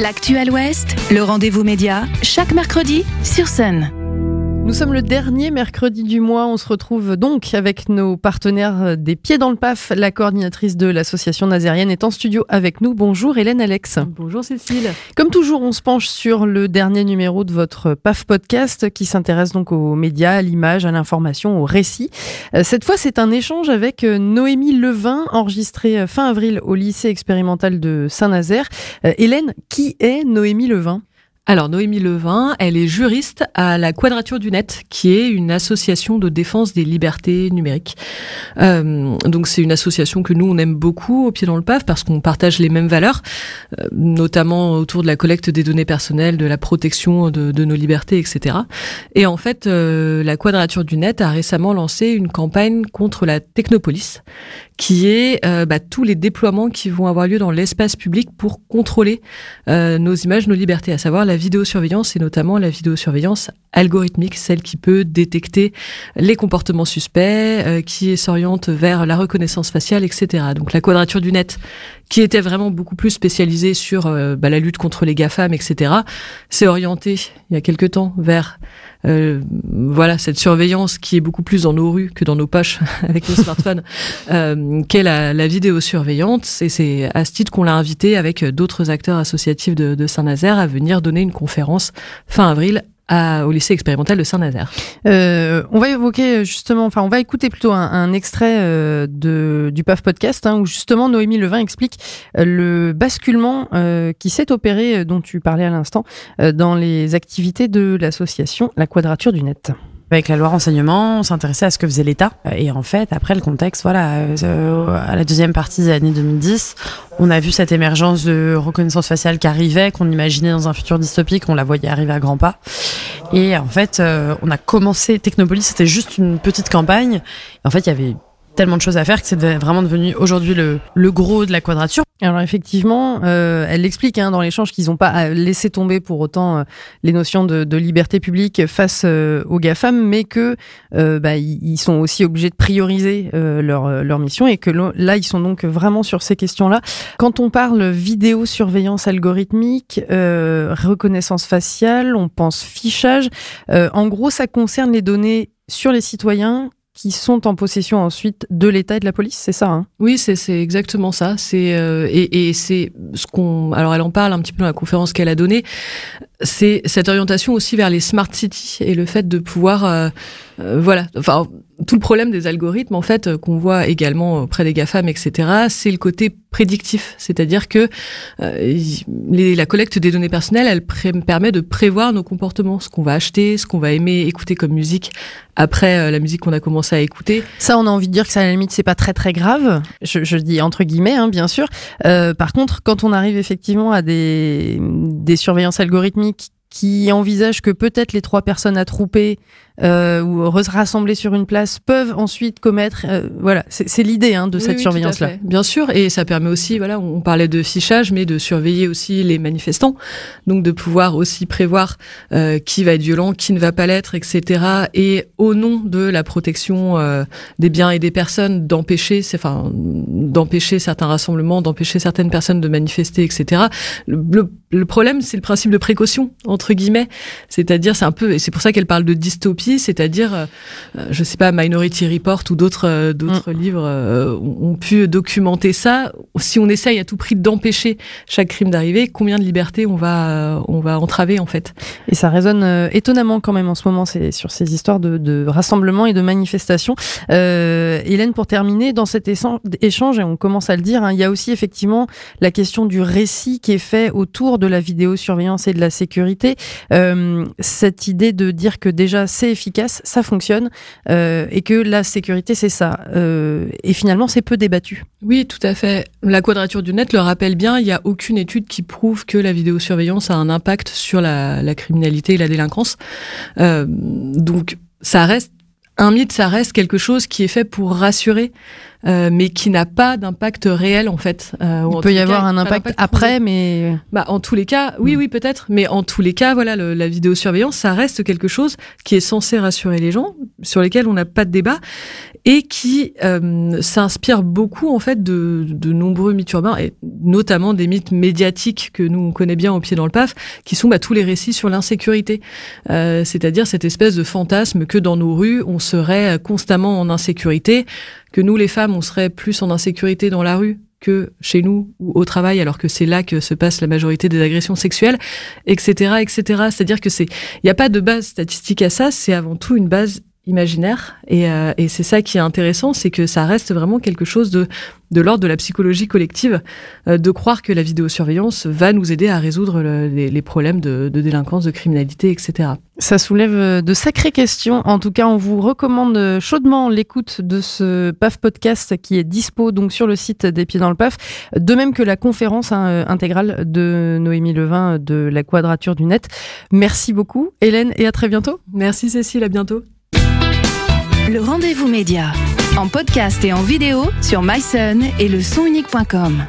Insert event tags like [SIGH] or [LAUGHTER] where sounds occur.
L'actuel Ouest, le rendez-vous média, chaque mercredi sur Sun. Nous sommes le dernier mercredi du mois. On se retrouve donc avec nos partenaires des Pieds dans le PAF. La coordinatrice de l'association nazérienne est en studio avec nous. Bonjour Hélène Alex. Bonjour Cécile. Comme toujours, on se penche sur le dernier numéro de votre PAF podcast qui s'intéresse donc aux médias, à l'image, à l'information, au récit. Euh, cette fois, c'est un échange avec euh, Noémie Levin, enregistré euh, fin avril au lycée expérimental de Saint-Nazaire. Hélène, qui est Noémie Levin? Alors Noémie Levin, elle est juriste à la Quadrature du Net, qui est une association de défense des libertés numériques. Euh, donc c'est une association que nous on aime beaucoup au pied dans le paf parce qu'on partage les mêmes valeurs, euh, notamment autour de la collecte des données personnelles, de la protection de, nos libertés, etc. Et en fait, euh, la Quadrature du Net a récemment lancé une campagne contre la technopolis, qui est euh, bah, tous les déploiements qui vont avoir lieu dans l'espace public pour contrôler euh, nos images, nos libertés, à savoir la vidéosurveillance et notamment la vidéosurveillance algorithmique, celle qui peut détecter les comportements suspects, euh, qui s'oriente vers la reconnaissance faciale, etc. Donc la quadrature du net, qui était vraiment beaucoup plus spécialisée sur bah, la lutte contre les GAFAM, etc., s'est orientée il y a quelque temps vers euh, voilà cette surveillance qui est beaucoup plus dans nos rues que dans nos poches [LAUGHS] avec nos [LAUGHS] smartphones, euh, qu'est la, la vidéosurveillance. Et c'est à ce titre qu'on l'a invité avec d'autres acteurs associatifs de, de Saint-Nazaire à venir donner une conférence fin avril au lycée expérimental de Saint-Nazaire. Euh, on va évoquer justement, enfin on va écouter plutôt un, extrait euh, du PAF podcast hein, où justement Noémie Levin explique euh, le basculement euh, qui s'est opéré, dont tu parlais à l'instant, dans les activités de l'association La Quadrature du Net. Avec la loi renseignement, on s'intéressait à ce que faisait l'État. Et en fait, après le contexte, voilà, à la deuxième partie des années 2010, on a vu cette émergence de reconnaissance faciale qui arrivait, qu'on imaginait dans un futur dystopique, on la voyait arriver à grands pas. Et en fait, euh, on a commencé, Technopolis, c'était juste une petite campagne. En fait, il y avait tellement de choses à faire que c'est vraiment devenu aujourd'hui le, le, gros de la quadrature. Alors effectivement, euh, elle explique hein, dans l'échange qu'ils n'ont pas laissé tomber pour autant euh, les notions de, de, liberté publique face euh, aux GAFAM, mais que euh, bah, ils sont aussi obligés de prioriser euh, leur, leur mission et que là, ils sont donc vraiment sur ces questions-là. Quand on parle vidéosurveillance algorithmique, reconnaissance faciale, on pense fichage. en gros, ça concerne les données sur les citoyens qui sont en possession ensuite de l'État et de la police, c'est ça hein? Oui, c'est exactement ça. C'est euh, et, et c'est ce qu'on. Alors, elle en parle un petit peu dans la conférence qu'elle a donnée. C'est cette orientation aussi vers les smart cities et le fait de pouvoir, euh, euh, voilà. Enfin, tout le problème des algorithmes, en fait, qu'on voit également auprès des GAFAM, etc., c'est le côté prédictif. C'est-à-dire que euh, la collecte des données personnelles, elle permet de prévoir nos comportements, ce qu'on va acheter, ce qu'on va aimer écouter comme musique après euh, la musique qu'on a commencé à écouter. Ça, on a envie de dire que ça, à la limite, c'est pas très très grave. Je, je dis entre guillemets, hein, bien sûr. Euh, par contre, quand on arrive effectivement à des, des surveillances algorithmiques qui envisagent que peut-être les trois personnes attroupées euh, ou rassembler sur une place peuvent ensuite commettre. Euh, voilà, c'est l'idée hein, de cette surveillance-là. Bien sûr, et ça permet aussi, voilà, on parlait de fichage, mais de surveiller aussi les manifestants, donc de pouvoir aussi prévoir euh, qui va être violent, qui ne va pas l'être, etc. Et au nom de la protection euh, des biens et des personnes, d'empêcher, enfin, d'empêcher certains rassemblements, d'empêcher certaines personnes de manifester, etc. Le, le problème, c'est le principe de précaution entre guillemets, c'est-à-dire c'est un peu, et c'est pour ça qu'elle parle de dystopie c'est-à-dire, euh, je sais pas, Minority Report ou d'autres euh, d'autres mm. livres euh, ont pu documenter ça. Si on essaye à tout prix d'empêcher chaque crime d'arriver, combien de libertés on va on va entraver en fait? Et ça résonne étonnamment quand même en ce moment, c'est sur ces histoires de, de rassemblements et de manifestations. Hélène, pour terminer, dans cet échange, et on commence à le dire, hein, il y a aussi effectivement la question du récit qui est fait autour de la vidéosurveillance et de la sécurité. cette idée de dire que déjà c'est efficace, ça fonctionne, euh, et que la sécurité, c'est ça. Euh, et finalement, c'est peu débattu. Oui, tout à fait. La quadrature du net le rappelle bien, il n'y a aucune étude qui prouve que la vidéosurveillance a un impact sur la, la criminalité et la délinquance. Euh, donc, ça reste un mythe, ça reste quelque chose qui est fait pour rassurer, euh, mais qui n'a pas d'impact réel en fait. Euh, Il peut y avoir un impact, après, mais bah en tous les cas, oui, hmm. oui, peut-être, mais en tous les cas, voilà, le, la vidéosurveillance, ça reste quelque chose qui est censé rassurer les gens, sur lesquels on n'a pas de débat, et qui euh, s'inspire beaucoup en fait de, de nombreux mythes urbains et notamment des mythes médiatiques que nous on connaît bien au pied dans le paf, qui sont bah, tous les récits sur l'insécurité, euh, c'est-à-dire cette espèce de fantasme que dans nos rues on serait constamment en insécurité, que nous les femmes on serait plus en insécurité dans la rue que chez nous ou au travail, alors que c'est là que se passe la majorité des agressions sexuelles, etc., etc. C'est-à-dire que c'est, il n'y a pas de base statistique à ça, c'est avant tout une base imaginaire. Et, euh, et c'est ça qui est intéressant, c'est que ça reste vraiment quelque chose de, de l'ordre de la psychologie collective, euh, de croire que la vidéosurveillance va nous aider à résoudre le, les, les, problèmes de, de, délinquance, de criminalité, etc. Ça soulève euh, de sacrées questions. En tout cas, on vous recommande chaudement l'écoute de ce PAF podcast qui est dispo donc sur le site des Pieds dans le PAF, de même que la conférence hein, intégrale de Noémie Levin de la Quadrature du Net. Merci beaucoup, Hélène, et à très bientôt. Merci Cécile, à bientôt. Le rendez-vous média, en podcast et en vidéo sur myson et le sonunique.com.